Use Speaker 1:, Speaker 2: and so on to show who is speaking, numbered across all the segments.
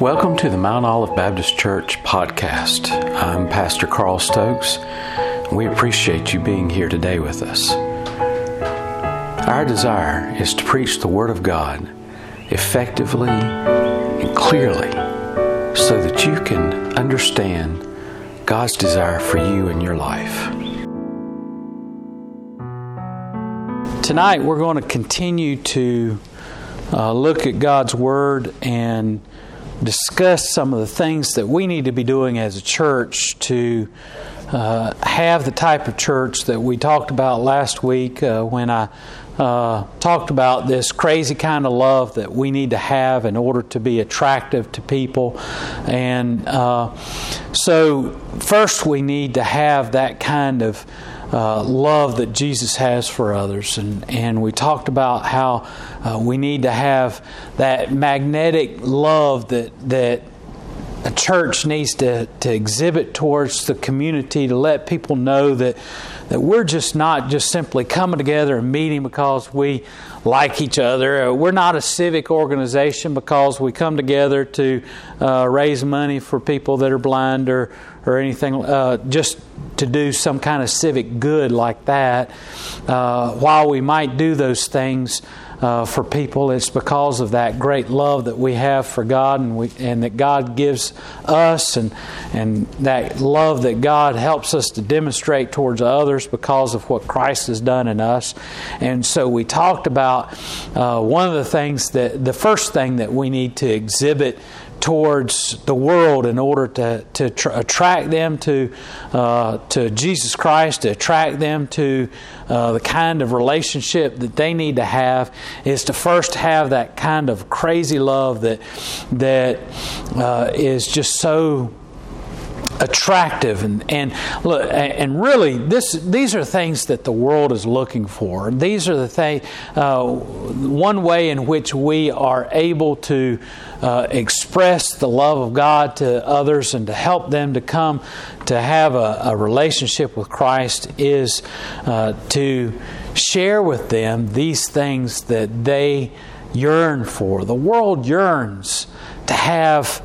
Speaker 1: Welcome to the Mount Olive Baptist Church podcast. I'm Pastor Carl Stokes. We appreciate you being here today with us. Our desire is to preach the Word of God effectively and clearly so that you can understand God's desire for you in your life. Tonight, we're going to continue to uh, look at God's Word and discuss some of the things that we need to be doing as a church to uh, have the type of church that we talked about last week uh, when I uh, talked about this crazy kind of love that we need to have in order to be attractive to people. And uh, so, first, we need to have that kind of uh, love that Jesus has for others. And, and we talked about how uh, we need to have that magnetic love that, that a church needs to, to exhibit towards the community to let people know that, that we're just not just simply coming together and meeting because we like each other. Uh, we're not a civic organization because we come together to uh, raise money for people that are blind or, or anything, uh, just to do some kind of civic good like that. Uh, while we might do those things, uh, for people. It's because of that great love that we have for God and, we, and that God gives us, and, and that love that God helps us to demonstrate towards others because of what Christ has done in us. And so we talked about uh, one of the things that the first thing that we need to exhibit towards the world in order to, to tr- attract them to, uh, to Jesus Christ, to attract them to uh, the kind of relationship that they need to have, is to first have that kind of crazy love that, that uh, is just so attractive. And and look and really this these are things that the world is looking for. These are the thing uh, one way in which we are able to uh, express the love of God to others and to help them to come to have a, a relationship with Christ is uh, to share with them these things that they yearn for. The world yearns to have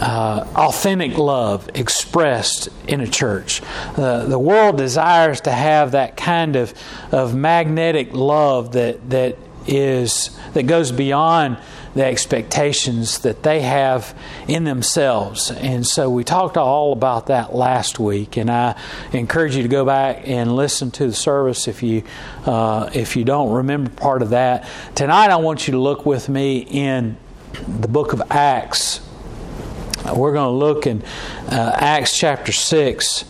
Speaker 1: uh, authentic love expressed in a church. Uh, the world desires to have that kind of, of magnetic love that, that is that goes beyond the expectations that they have in themselves. And so we talked all about that last week, and I encourage you to go back and listen to the service if you uh, if you don't remember part of that. Tonight, I want you to look with me in the book of Acts. We're going to look in uh, Acts chapter 6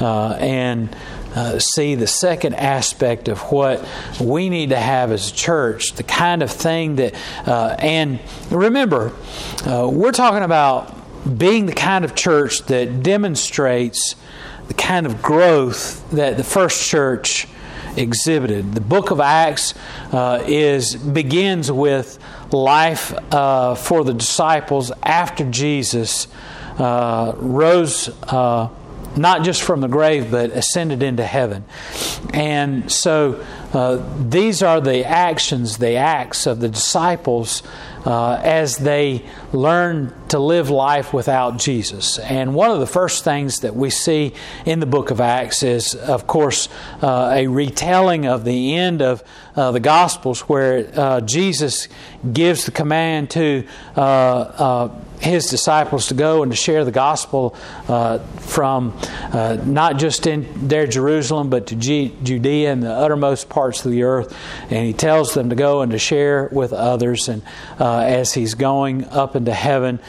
Speaker 1: uh, and uh, see the second aspect of what we need to have as a church, the kind of thing that, uh, and remember, uh, we're talking about being the kind of church that demonstrates the kind of growth that the first church exhibited. The book of Acts uh, is begins with life uh, for the disciples after Jesus uh, rose uh, not just from the grave, but ascended into heaven. And so uh, these are the actions, the acts of the disciples uh, as they learn to live life without Jesus. And one of the first things that we see in the book of Acts is, of course, uh, a retelling of the end of uh, the Gospels where uh, Jesus gives the command to his disciples to go and to share the gospel uh, from uh, not just in their Jerusalem, but to G- Judea and the uttermost parts of the earth. And he tells them to go and to share with others, and uh, as he's going up into heaven,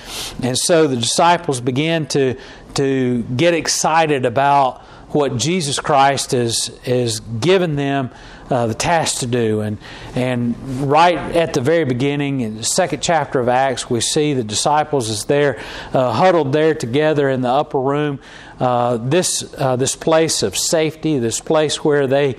Speaker 1: and so the disciples begin to to get excited about what Jesus Christ is is given them uh, the task to do. And, and right at the very beginning, in the second chapter of Acts, we see the disciples as they're uh, huddled there together in the upper room. Uh, this uh, this place of safety, this place where they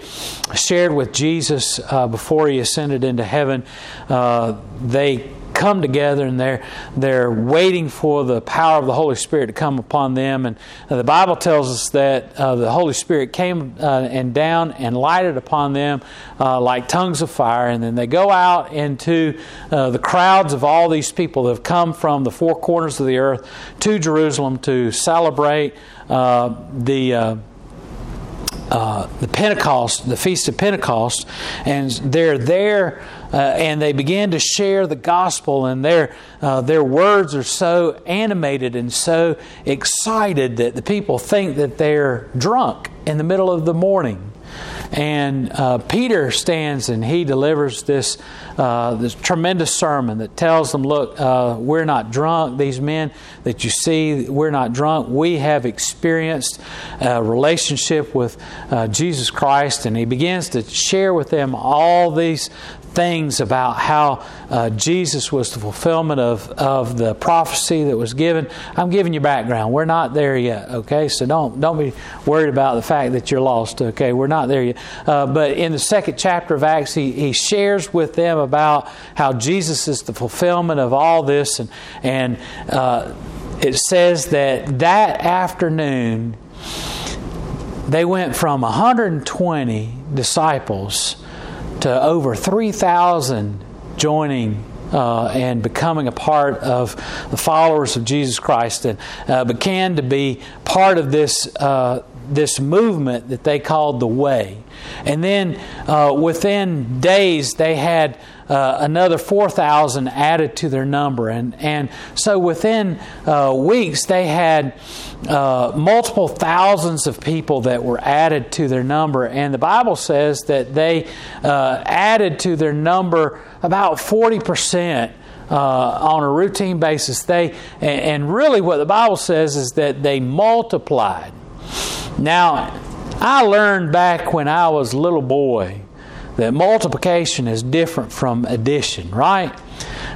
Speaker 1: shared with Jesus uh, before he ascended into heaven, uh, they come together and they're they're waiting for the power of the Holy Spirit to come upon them. And uh, the Bible tells us that uh, the Holy Spirit came uh, and down and lighted upon them uh, like tongues of fire. And then they go out into uh, the crowds of all these people that have come from the four corners of the earth to Jerusalem to celebrate uh, the uh, the Pentecost, the Feast of Pentecost, and they're there. Uh, and they begin to share the gospel, and their uh, their words are so animated and so excited that the people think that they're drunk in the middle of the morning. And uh, Peter stands and he delivers this, uh, this tremendous sermon that tells them, Look, uh, we're not drunk. These men that you see, we're not drunk. We have experienced a relationship with uh, Jesus Christ. And he begins to share with them all these things about how uh, Jesus was the fulfillment of, of the prophecy that was given. I'm giving you background. We're not there yet, okay? So don't don't be worried about the fact that you're lost, okay? We're not there yet. Uh, but in the second chapter of Acts, he, he shares with them about how Jesus is the fulfillment of all this, and and uh, it says that that afternoon they went from 120 disciples to over 3,000 joining uh, and becoming a part of the followers of Jesus Christ and uh, began to be part of this, uh, this movement that they called the Way. And then uh, within days, they had uh, another 4,000 added to their number. And, and so within uh, weeks, they had uh, multiple thousands of people that were added to their number. And the Bible says that they uh, added to their number about 40%. Uh, on a routine basis, they and really what the Bible says is that they multiplied. Now, I learned back when I was a little boy that multiplication is different from addition, right?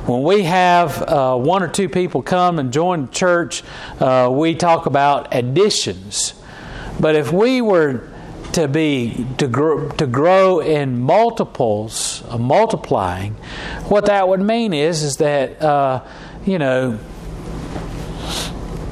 Speaker 1: When we have uh, one or two people come and join the church, uh, we talk about additions. But if we were to be to grow, to grow in multiples, uh, multiplying, what that would mean is is that uh, you know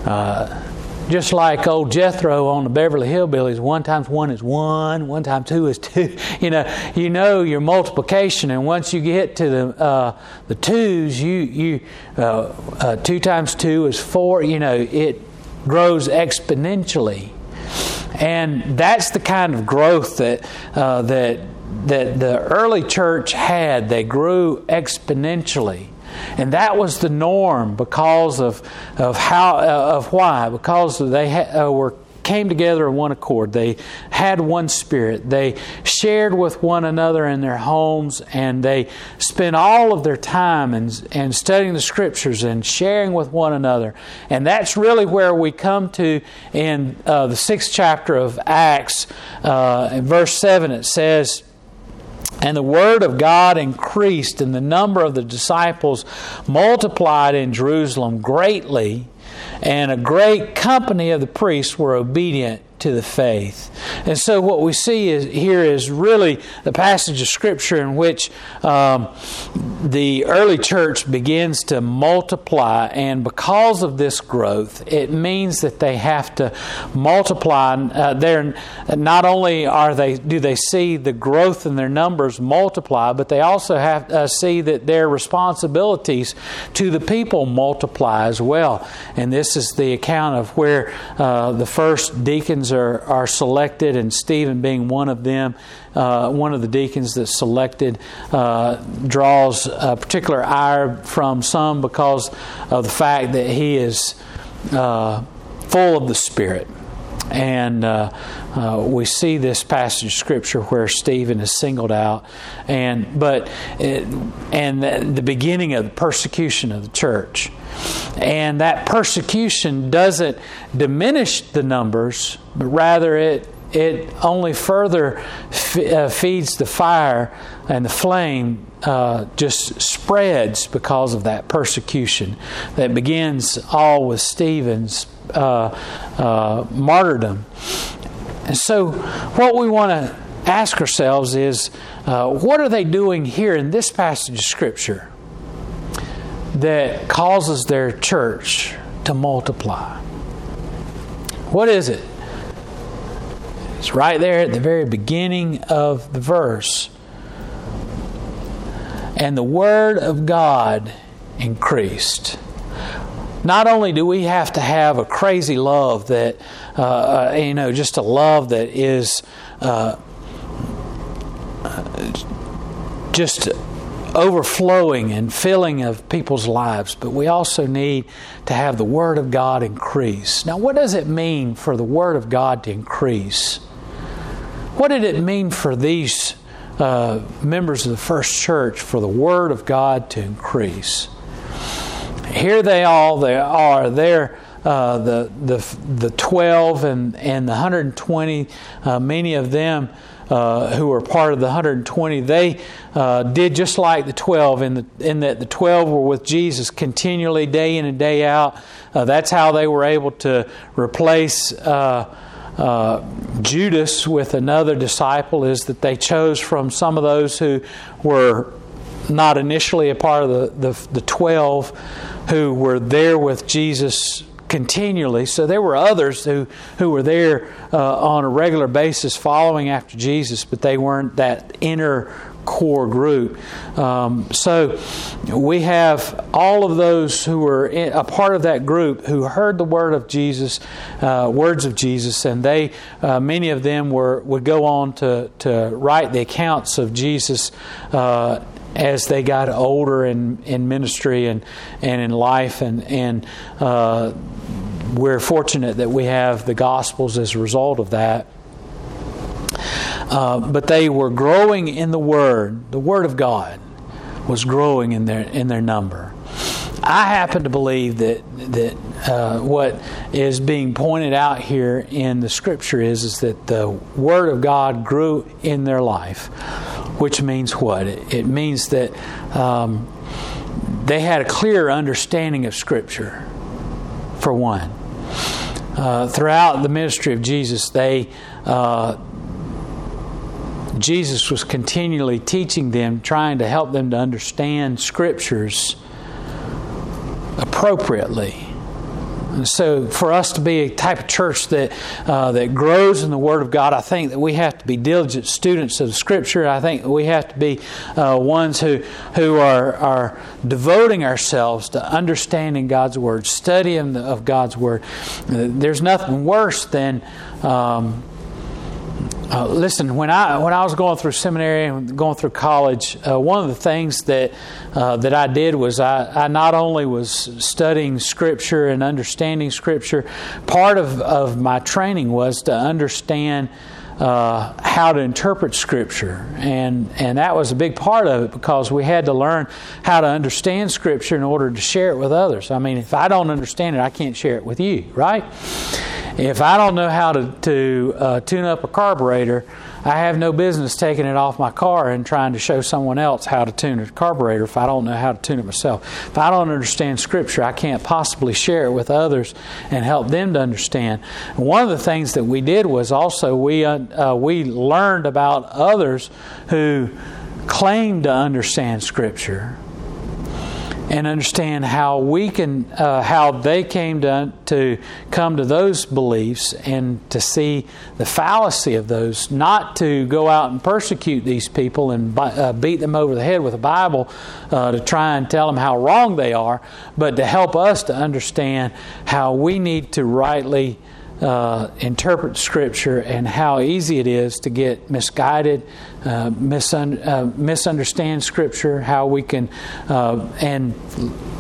Speaker 1: uh, just like old Jethro on the Beverly Hillbillies, one times one is one, one times two is two. You know, you know your multiplication, and once you get to the uh, the twos, you you uh, uh, two times two is four. You know, it grows exponentially, and that's the kind of growth that uh, that that the early church had. They grew exponentially. And that was the norm because of, of how uh, of why because they ha- uh, were came together in one accord. They had one spirit. They shared with one another in their homes, and they spent all of their time and, and studying the scriptures and sharing with one another. And that's really where we come to in uh, the sixth chapter of Acts. Uh, in verse 7, it says, and the word of God increased, and the number of the disciples multiplied in Jerusalem greatly, and a great company of the priests were obedient to the faith. And so, what we see is, here is really the passage of Scripture in which um, the early church begins to multiply, and because of this growth, it means that they have to multiply. Uh, they're, not only are they do they see the growth in their numbers multiply, but they also have uh, see that their responsibilities to the people multiply as well. And this is the account of where uh, the first deacons are, are selected, and Stephen being one of them, uh, one of the deacons that's selected, uh, draws a particular ire from some because of the fact that he is uh, full of the Spirit. And uh, uh, we see this passage of scripture where Stephen is singled out, and but it, and the, the beginning of the persecution of the church, and that persecution doesn't diminish the numbers, but rather it it only further f- uh, feeds the fire and the flame uh, just spreads because of that persecution that begins all with Stephen's uh, uh martyrdom. And so, what we want to ask ourselves is uh, what are they doing here in this passage of Scripture? that causes their church to multiply. What is it? It's right there at the very beginning of the verse. And the Word of God increased. Not only do we have to have a crazy love that, uh, uh, you know, just a love that is uh, just overflowing and filling of people's lives, but we also need to have the Word of God increase. Now, what does it mean for the Word of God to increase? What did it mean for these uh, members of the first church for the Word of God to increase? Here they all they are. They're uh, the the the twelve and and the 120. Uh, many of them uh, who were part of the 120, they uh, did just like the 12 in, the, in that the 12 were with Jesus continually, day in and day out. Uh, that's how they were able to replace uh, uh, Judas with another disciple, is that they chose from some of those who were not initially a part of the, the, the 12 who were there with Jesus continually. So there were others who, who were there uh, on a regular basis following after Jesus, but they weren't that inner core group. Um, so we have all of those who were in, a part of that group who heard the word of Jesus, uh, words of Jesus, and they uh, many of them were would go on to to write the accounts of Jesus. Uh, as they got older in, in ministry and, and in life, and, and uh, we're fortunate that we have the Gospels as a result of that. Uh, but they were growing in the Word. The Word of God was growing in their in their number. I happen to believe that that uh, what is being pointed out here in the Scripture is is that the Word of God grew in their life, which means what? It, means that um, they had a clear understanding of Scripture. For one, uh, throughout the ministry of Jesus, they uh, Jesus was continually teaching them, trying to help them to understand scriptures appropriately. And so, for us to be a type of church that uh, that grows in the Word of God, I think that we have to be diligent students of Scripture. I think we have to be uh, ones who who are are devoting ourselves to understanding God's Word, studying of God's Word. There's nothing worse than um, uh, listen, when I when I was going through seminary and going through college, uh, one of the things that uh, that I did was I, I not only was studying Scripture and understanding Scripture. Part of, of my training was to understand uh, how to interpret Scripture, and and that was a big part of it because we had to learn how to understand Scripture in order to share it with others. I mean, if I don't understand it, I can't share it with you, right? If I don't know how to, to uh, tune up a carburetor, I have no business taking it off my car and trying to show someone else how to tune a carburetor if I don't know how to tune it myself. If I don't understand Scripture, I can't possibly share it with others and help them to understand. And one of the things that we did was also we uh, uh, we learned about others who claimed to understand Scripture and understand how we can, uh, how they came to, to come to those beliefs and to see the fallacy of those, not to go out and persecute these people and uh, beat them over the head with a Bible uh, to try and tell them how wrong they are, but to help us to understand how we need to rightly uh, interpret Scripture and how easy it is to get misguided, uh, misun- uh, misunderstand Scripture, how we can, uh, and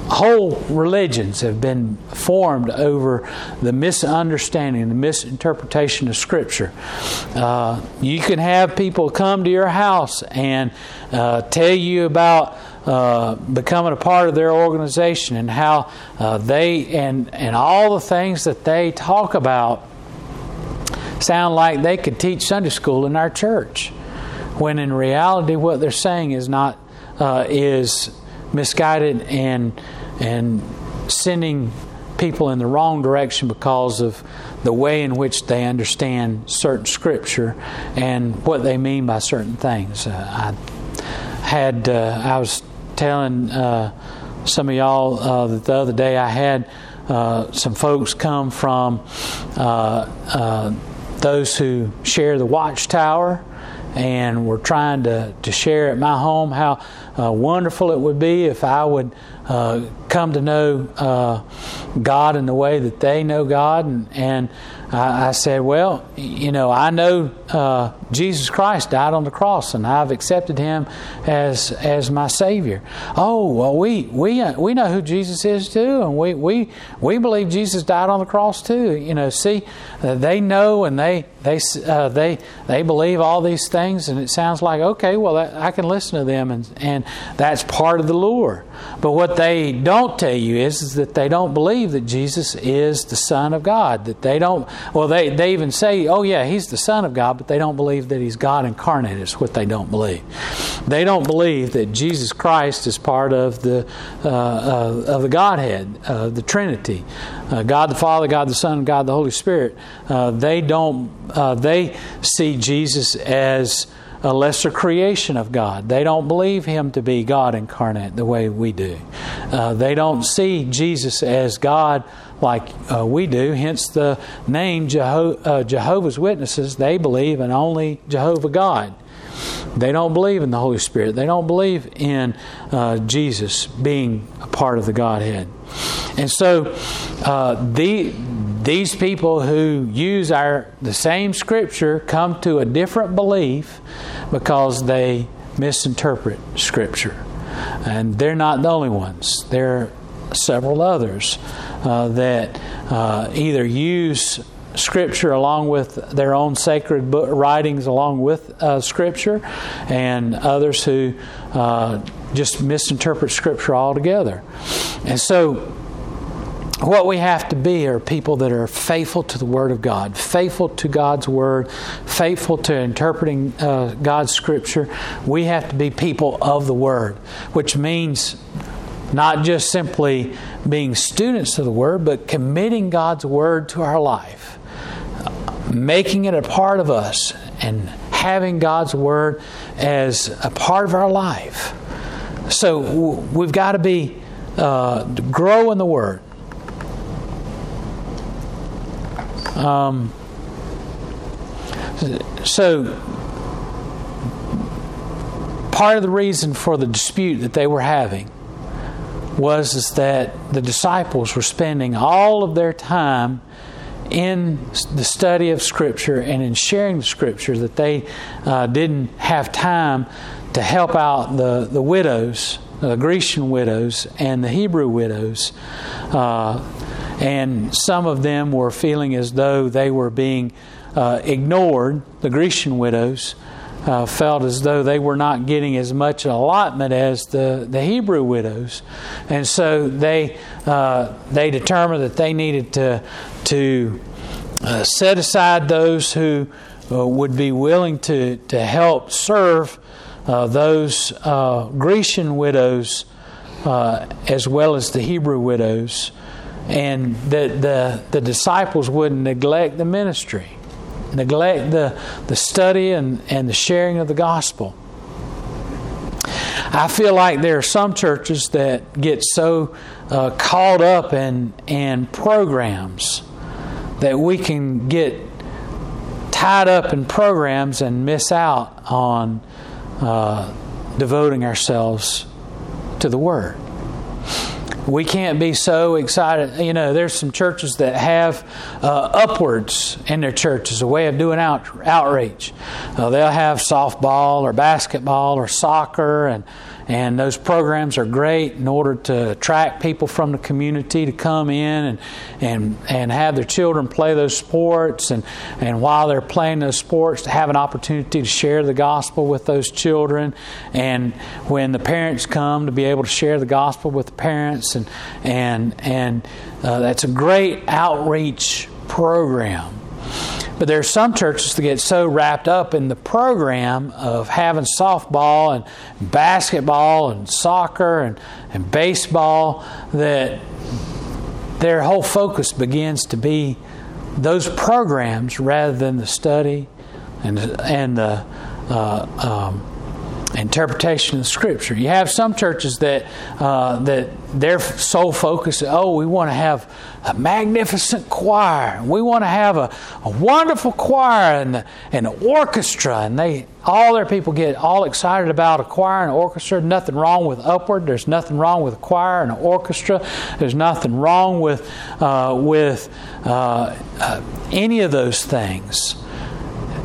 Speaker 1: whole religions have been formed over the misunderstanding, the misinterpretation of Scripture. Uh, you can have people come to your house and uh, tell you about uh, becoming a part of their organization and how uh, they and and all the things that they talk about sound like they could teach Sunday school in our church, when in reality what they're saying is not uh, is misguided and and sending people in the wrong direction because of the way in which they understand certain scripture and what they mean by certain things. Uh, I had uh, I was telling uh, some of y'all uh, the other day I had uh, some folks come from uh, uh, those who share the watchtower and we're trying to, to share at my home how uh, wonderful it would be if I would uh, come to know uh, God in the way that they know God. And, and I, I said, Well, you know, I know uh, Jesus Christ died on the cross and I've accepted him as as my Savior. Oh, well, we, we, uh, we know who Jesus is too, and we, we, we believe Jesus died on the cross too. You know, see, uh, they know and they, they, they, they believe all these things, and it sounds like, okay, well, I can listen to them, and, and that's part of the lure. But what they don't tell you is, is that they don't believe that Jesus is the Son of God. That they don't, well, they, they even say, oh, yeah, he's the Son of God, but they don't believe that he's God incarnate, is what they don't believe. They don't believe that Jesus Christ is part of the, uh, uh, of the Godhead, uh, the Trinity. Uh, God the Father, God the Son, God the Holy Spirit. Uh, they don't, uh, they see Jesus as a lesser creation of God. They don't believe Him to be God incarnate the way we do. Uh, they don't see Jesus as God like uh, we do, hence the name Jeho- uh, Jehovah's Witnesses. They believe in only Jehovah God. They don't believe in the Holy Spirit. They don't believe in uh, Jesus being a part of the Godhead. And so uh, the these people who use our the same scripture come to a different belief because they misinterpret scripture. And they're not the only ones. There are several others uh, that uh, either use scripture along with their own sacred book, writings along with uh, scripture and others who uh, just misinterpret scripture altogether. And so what we have to be are people that are faithful to the Word of God, faithful to God's Word, faithful to interpreting uh, God's Scripture. We have to be people of the Word, which means not just simply being students of the Word, but committing God's Word to our life, making it a part of us, and having God's Word as a part of our life. So we've got to be uh, grow in the Word Um, so, part of the reason for the dispute that they were having was is that the disciples were spending all of their time in the study of Scripture and in sharing the Scripture that they uh, didn't have time to help out the, the widows, the Grecian widows, and the Hebrew widows. Uh, and some of them were feeling as though they were being uh, ignored. The Grecian widows uh, felt as though they were not getting as much allotment as the, the Hebrew widows, and so they uh, they determined that they needed to to uh, set aside those who uh, would be willing to to help serve uh, those Grecian widows as well as the Hebrew widows and that the, the disciples wouldn't neglect the ministry, neglect the, the study and, and the sharing of the gospel. I feel like there are some churches that get so uh, caught up in, in programs that we can get tied up in programs and miss out on uh, devoting ourselves to the Word we can't be so excited. You know, there's some churches that have uh, upwards in their churches, a way of doing out, outreach. Uh, they'll have softball or basketball or soccer and and those programs are great in order to attract people from the community to come in and and and have their children play those sports. And and while they're playing those sports to have an opportunity to share the gospel with those children. And when the parents come to be able to share the gospel with the parents. And and and uh, that's a great outreach program but there are some churches that get so wrapped up in the program of having softball and basketball and soccer and, and baseball that their whole focus begins to be those programs rather than the study and, and the, uh, um, interpretation of Scripture. You have some churches that uh, that their sole focus is, oh, we want to have a magnificent choir. We want to have a, a wonderful choir and, an orchestra. And they all their people get all excited about a choir and orchestra. Nothing wrong with upward. There's nothing wrong with a choir and an orchestra. There's nothing wrong with uh, with uh, uh any of those things,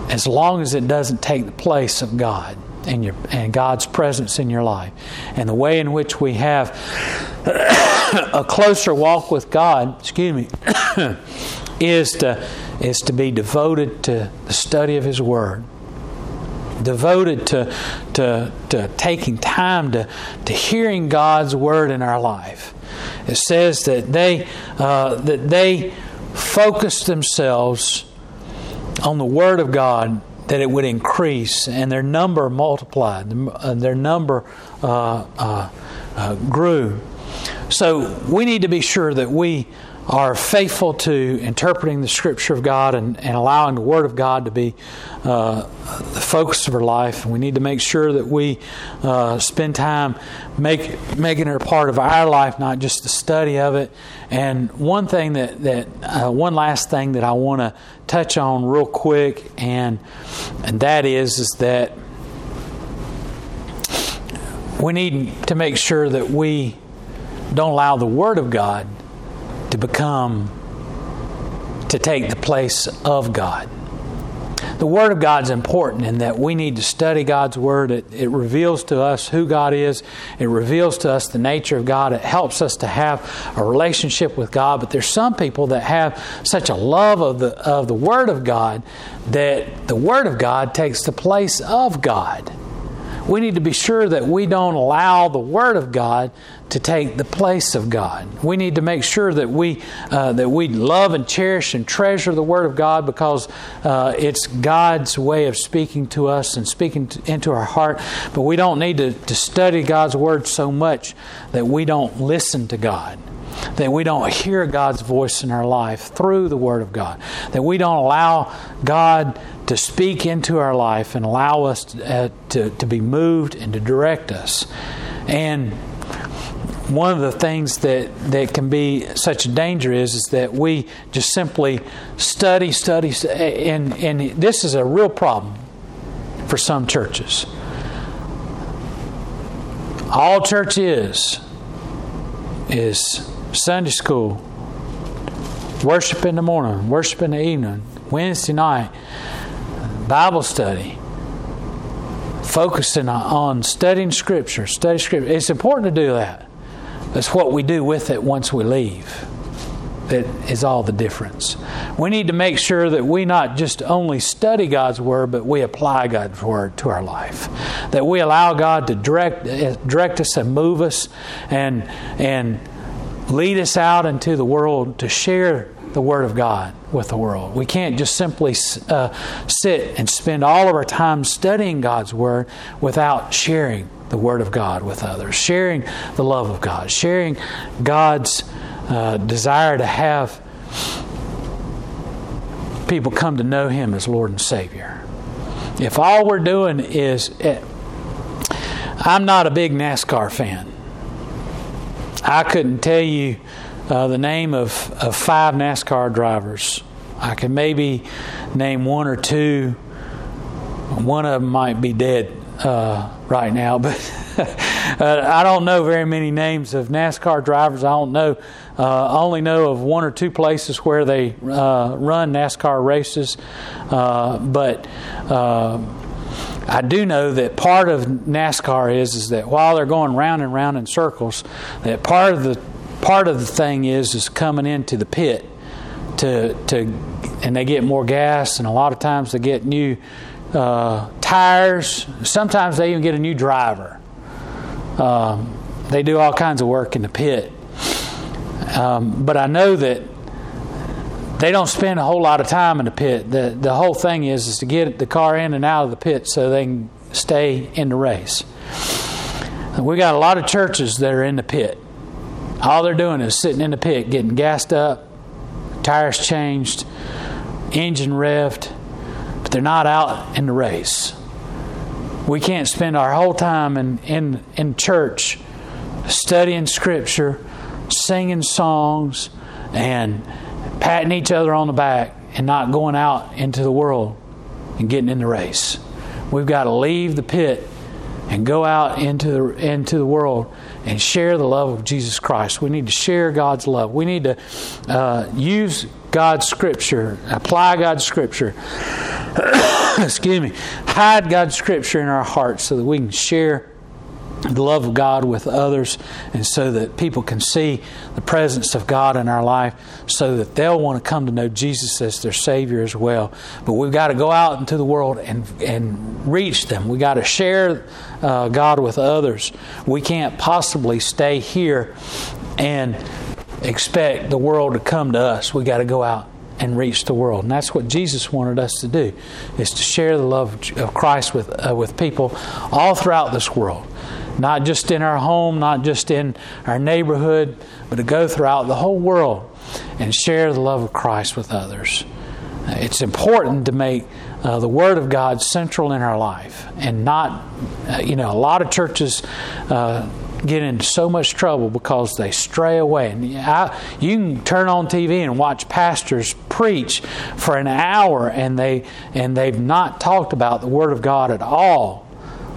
Speaker 1: as long as it doesn't take the place of God and your and God's presence in your life. And the way in which we have a closer walk with God, excuse me, is to is to be devoted to the study of His Word. Devoted to, to, to taking time to, to hearing God's word in our life. It says that they uh, that they focused themselves on the Word of God that it would increase and their number multiplied, uh, their number uh, uh, uh, grew. So we need to be sure that we are faithful to interpreting the Scripture of God and, and allowing the Word of God to be uh, the focus of our life. And we need to make sure that we uh, spend time make, making it a part of our life, not just the study of it. And one thing that, that uh, one last thing that I want to touch on real quick, and and that is is that we need to make sure that we don't allow the Word of God to become, to take the place of God. The Word of God is important in that we need to study God's Word. It, it reveals to us who God is, it reveals to us the nature of God, it helps us to have a relationship with God. But there's some people that have such a love of the, of the Word of God that the Word of God takes the place of God we need to be sure that we don't allow the Word of God to take the place of God. We need to make sure that we uh, that we love and cherish and treasure the Word of God because uh, it's God's way of speaking to us and speaking to, into our heart. But we don't need to, to study God's Word so much that we don't listen to God that we don't hear God's voice in our life through the Word of God, that we don't allow God to speak into our life and allow us to, uh, to, to be moved and to direct us. And one of the things that, that can be such a danger is, is that we just simply study, study, and, and this is a real problem for some churches. All church is, is Sunday school, worship in the morning, worship in the evening, Wednesday night, Bible study, focusing on studying Scripture, study Scripture. It's important to do that. That's what we do with it once we leave. That is all the difference. We need to make sure that we not just only study God's Word, but we apply God's Word to our life. That we allow God to direct, direct us and move us and, and lead us out into the world to share the Word of God with the world. We can't just simply uh, sit and spend all of our time studying God's Word without sharing the Word of God with others, sharing the love of God, sharing God's uh, desire to have people come to know Him as Lord and Savior. If all we're doing is, eh, I'm not a big NASCAR fan. I couldn't tell you uh, the name of, of five NASCAR drivers. I can maybe name one or two. One of them might be dead uh, right now, but uh, I don't know very many names of NASCAR drivers. I don't know. Uh, I only know of one or two places where they uh, run NASCAR races, uh, but. I do know that part of NASCAR is is that while they're going round and round in circles, that part of the part of the thing is is coming into the pit to to and they get more gas and a lot of times they get new uh, tires. Sometimes they even get a new driver. Um, they do all kinds of work in the pit. Um, but I know that they don't spend a whole lot of time in the pit. The, the whole thing is is to get the car in and out of the pit so they can stay in the race. We got a lot of churches that are in the pit. All they're doing is sitting in the pit, getting gassed up, tires changed, engine revved, but they're not out in the race. We can't spend our whole time in, in, in church studying Scripture, singing songs, and patting each other on the back and not going out into the world and getting in the race. We've got to leave the pit and go out into the, into the world and share the love of Jesus Christ. We need to share God's love. We need to uh, use God's Scripture, apply God's Scripture. Excuse me. Hide God's Scripture in our hearts so that we can share the love of God with others, and so that people can see the presence of God in our life, so that they'll want to come to know Jesus as their Savior as well. But we've got to go out into the world and and reach them. We've got to share uh, God with others. We can't possibly stay here and expect the world to come to us. We got to go out and reach the world. And that's what Jesus wanted us to do, is to share the love of Christ with, uh, with people all throughout this world not just in our home, not just in our neighborhood, but to go throughout the whole world and share the love of Christ with others. Uh, it's important to make uh, the Word of God central in our life and not, uh, you know, a lot of churches. Get into so much trouble because they stray away. And I, you can turn on TV and watch pastors preach for an hour, and they and they've not talked about the Word of God at all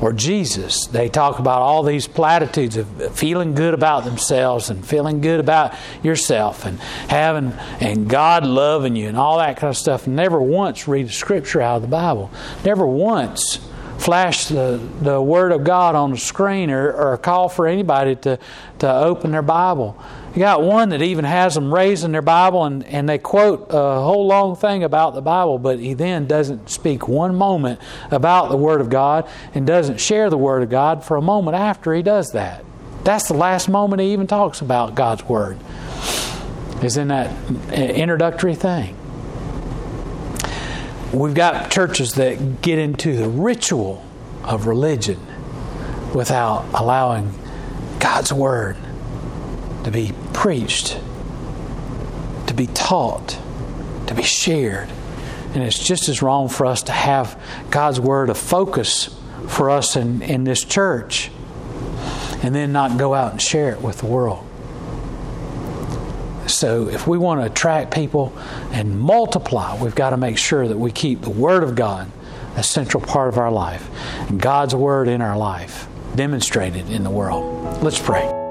Speaker 1: or Jesus. They talk about all these platitudes of feeling good about themselves and feeling good about yourself and having and God loving you and all that kind of stuff. Never once read a scripture out of the Bible. Never once flash the, the Word of God on the screen or, or call for anybody to, to open their Bible. You got one that even has them raising their Bible and, and they quote a whole long thing about the Bible, but he then doesn't speak one moment about the Word of God and doesn't share the Word of God for a moment after he does that. That's the last moment he even talks about God's Word, is in that introductory thing. We've got churches that get into the ritual of religion without allowing God's Word to be preached, to be taught, to be shared. And it's just as wrong for us to have God's Word a focus for us in, in this church and then not go out and share it with the world. So, if we want to attract people and multiply, we've got to make sure that we keep the Word of God a central part of our life God's Word in our life demonstrated in the world. Let's pray.